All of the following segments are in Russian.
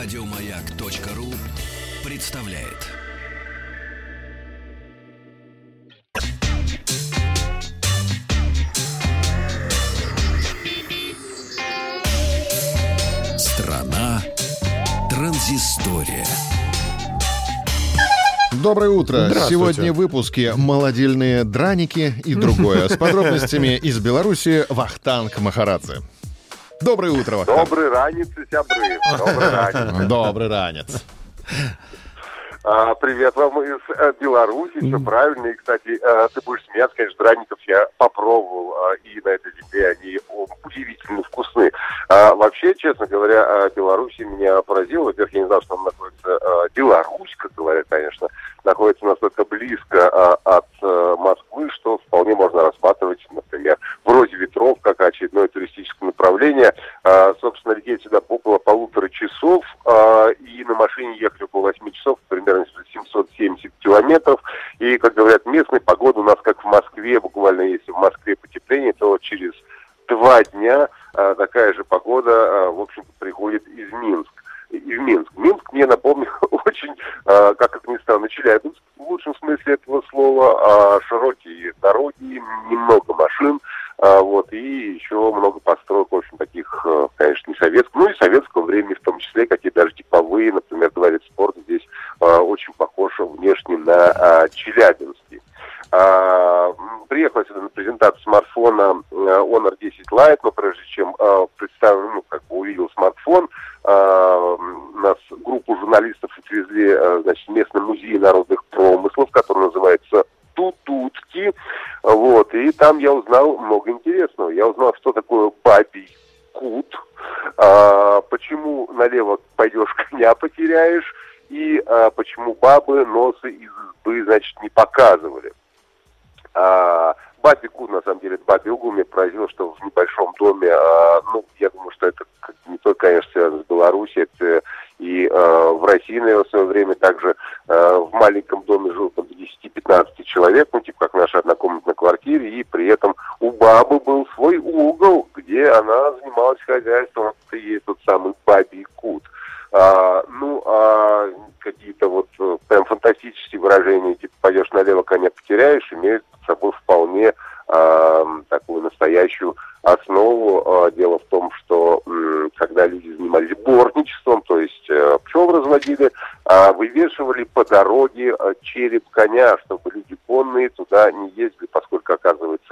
Радиомаяк.ру представляет. Страна транзистория. Доброе утро. Сегодня в выпуске «Молодильные драники» и другое. С подробностями из Беларуси Вахтанг Махарадзе. Доброе утро. Добрый ранец, сябры. Добрый ранец. Добрый ранец. А, привет вам из э, Беларуси, все правильно. И, кстати, э, ты будешь смеяться, конечно, драников я попробовал, э, и на этой земле они о, удивительно вкусны. А, вообще, честно говоря, Беларусь меня поразила. Во-первых, я не знал, что там находится Беларусь, как говорят, конечно, находится настолько близко от э, Москвы, что вполне можно рассматривать, например, вроде ветров, как очередное туристическое направление. А, собственно, лететь сюда около полутора часов, а, и на машине ехали около 8 часов, примерно 770 километров. И, как говорят местные, погода у нас как в Москве, буквально если в Москве потепление, то через два дня а, такая же погода, а, в общем-то, приходит из Минска. И в Минск. Минск мне напомнил очень, а, как это ни странно, Челябинск в лучшем смысле этого слова. А, широкие дороги, немного машин, а, вот, и еще много построек, э, конечно, не советского, ну и советского времени в том числе, какие даже типовые, например, дворец спорта здесь а, очень похож внешне на а, Челябинский. А, приехал сюда на презентацию смартфона э, Honor 10 Lite, но прежде чем э, представил, ну, как бы увидел смартфон, э, нас группу журналистов отвезли, э, значит, в местный музей народных промыслов, который называется Тутутки, вот, и там я узнал много интересного. Я узнал, что такое бабий кут, а, почему налево пойдешь, коня потеряешь, и а, почему бабы носы из избы, значит, не показывали. А, Бабий кут, на самом деле, угол, меня поразило, что в небольшом доме, а, ну, я думаю, что это не только, конечно, связано с Беларусью, это и а, в России, наверное, в свое время также а, в маленьком доме жил там 10-15 человек, ну, типа как в нашей однокомнатной квартире, и при этом у бабы был свой угол, где она занималась хозяйством, и тот самый бабий кут. А, ну, а какие-то вот э, прям фантастические выражения, типа пойдешь налево, коня потеряешь, имеют под собой вполне а, такую настоящую основу. А, дело в том, что м, когда люди занимались бортничеством, то есть э, пчел разводили, а, вывешивали по дороге э, череп коня, чтобы люди конные туда не ездили, поскольку, оказывается,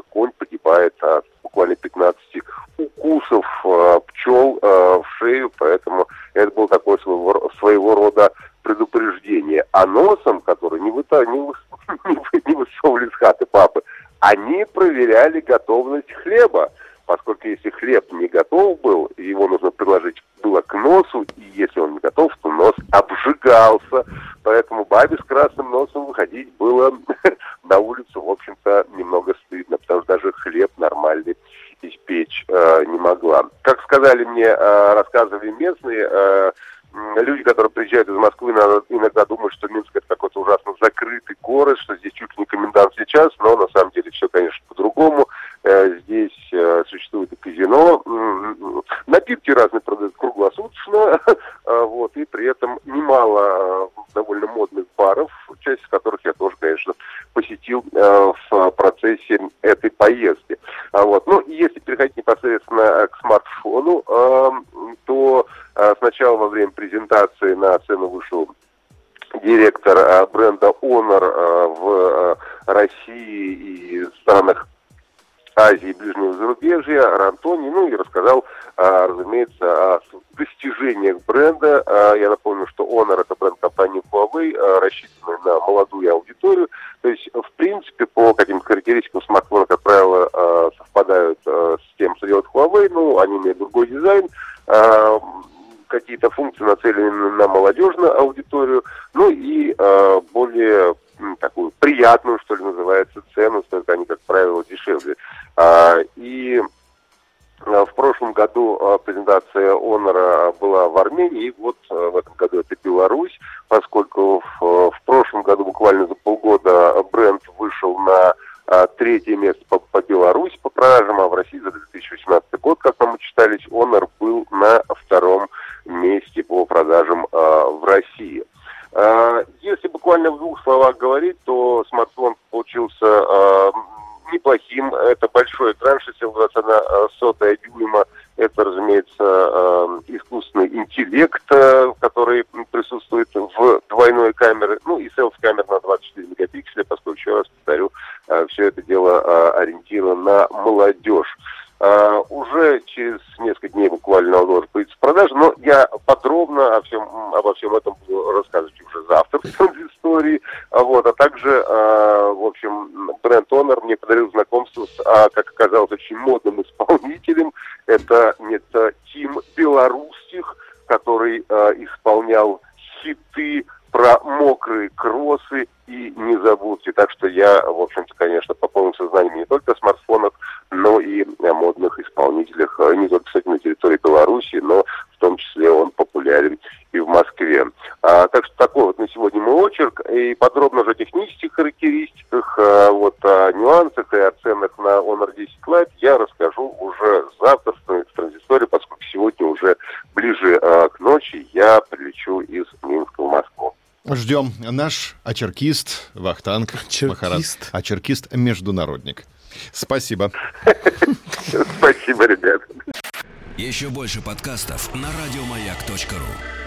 предупреждение. А носом, который не, выта, не, выс- не вы- не высовывали с хаты папы, они проверяли готовность хлеба. Поскольку если хлеб не готов был, его нужно приложить было к носу, и если он не готов, то нос обжигался. Поэтому бабе с красным носом выходить было на улицу, в общем-то, немного стыдно, потому что даже хлеб нормальный испечь э, не могла. Как сказали мне, э, рассказывали местные, э, люди, которые приезжают из Москвы, иногда, думают, что Минск это какой-то ужасно закрытый город, что здесь чуть ли не комендантский час, но на самом деле все, конечно, по-другому. Э, здесь э, существует и казино, напитки разные продают круглосуточно, э, вот, и при этом немало довольно модных баров, часть из которых я тоже, конечно, посетил в процессе этой поездки. А вот. Ну, если переходить непосредственно к смартфону, то сначала во время презентации на сцену вышел директор э, бренда Honor э, в э, России и странах Азии и Ближнего зарубежья Антоний, ну и рассказал, а, разумеется, о достижениях бренда. А, Я напомню, что Honor это бренд компании Huawei, а, рассчитанный на молодую аудиторию. То есть, в принципе, по каким-то характеристикам смартфона, как правило, а, совпадают а, с тем, что делает Huawei, ну, они имеют другой дизайн, а, какие-то функции нацелены на молодежную аудиторию, ну и э, более такую приятную, что ли, называется, цену, стоят они, как правило, дешевле. А, и э, в прошлом году э, презентация Honor была в Армении, и вот в этом году это Беларусь, поскольку в, в прошлом году, буквально за полгода, бренд вышел на третье место по, по Беларуси по продажам, а в России за 2018 год, как нам учитались, Honor был на втором месте по продажам примерно сотая дюйма. Это, разумеется, искусственный интеллект, который присутствует в двойной камере, ну и селф-камера на 24 мегапикселя, поскольку, еще раз повторю, все это дело ориентировано на молодежь. Уже через несколько дней буквально он должен быть в продаже, но я подробно о всем, обо всем этом буду рассказывать уже завтра в истории. Вот, а также, в общем, бренд Honor мне подарил знакомство с, uh, как оказалось, очень модным исполнителем. Это это Тим Белорусских, который исполнял хиты про мокрые кроссы и не забудьте. Так что я, в общем-то, конечно, пополнился знаниями не только о смартфонах, но и о модных исполнителях, э, не только, кстати, на территории Беларуси, но в том числе он популярен и в Москве. А, так что такой вот на сегодня мой очерк. И подробно же о технических характеристиках, а, вот о нюансах и о ценах на Honor 10 Lite я расскажу уже завтра в транзисторе, поскольку сегодня уже ближе а, к ночи я прилечу из Минска в Москву. Ждем. Наш очеркист Вахтанг Махарат. Очеркист-международник. Спасибо. Спасибо, ребят. Еще больше подкастов на радиомаяк.ру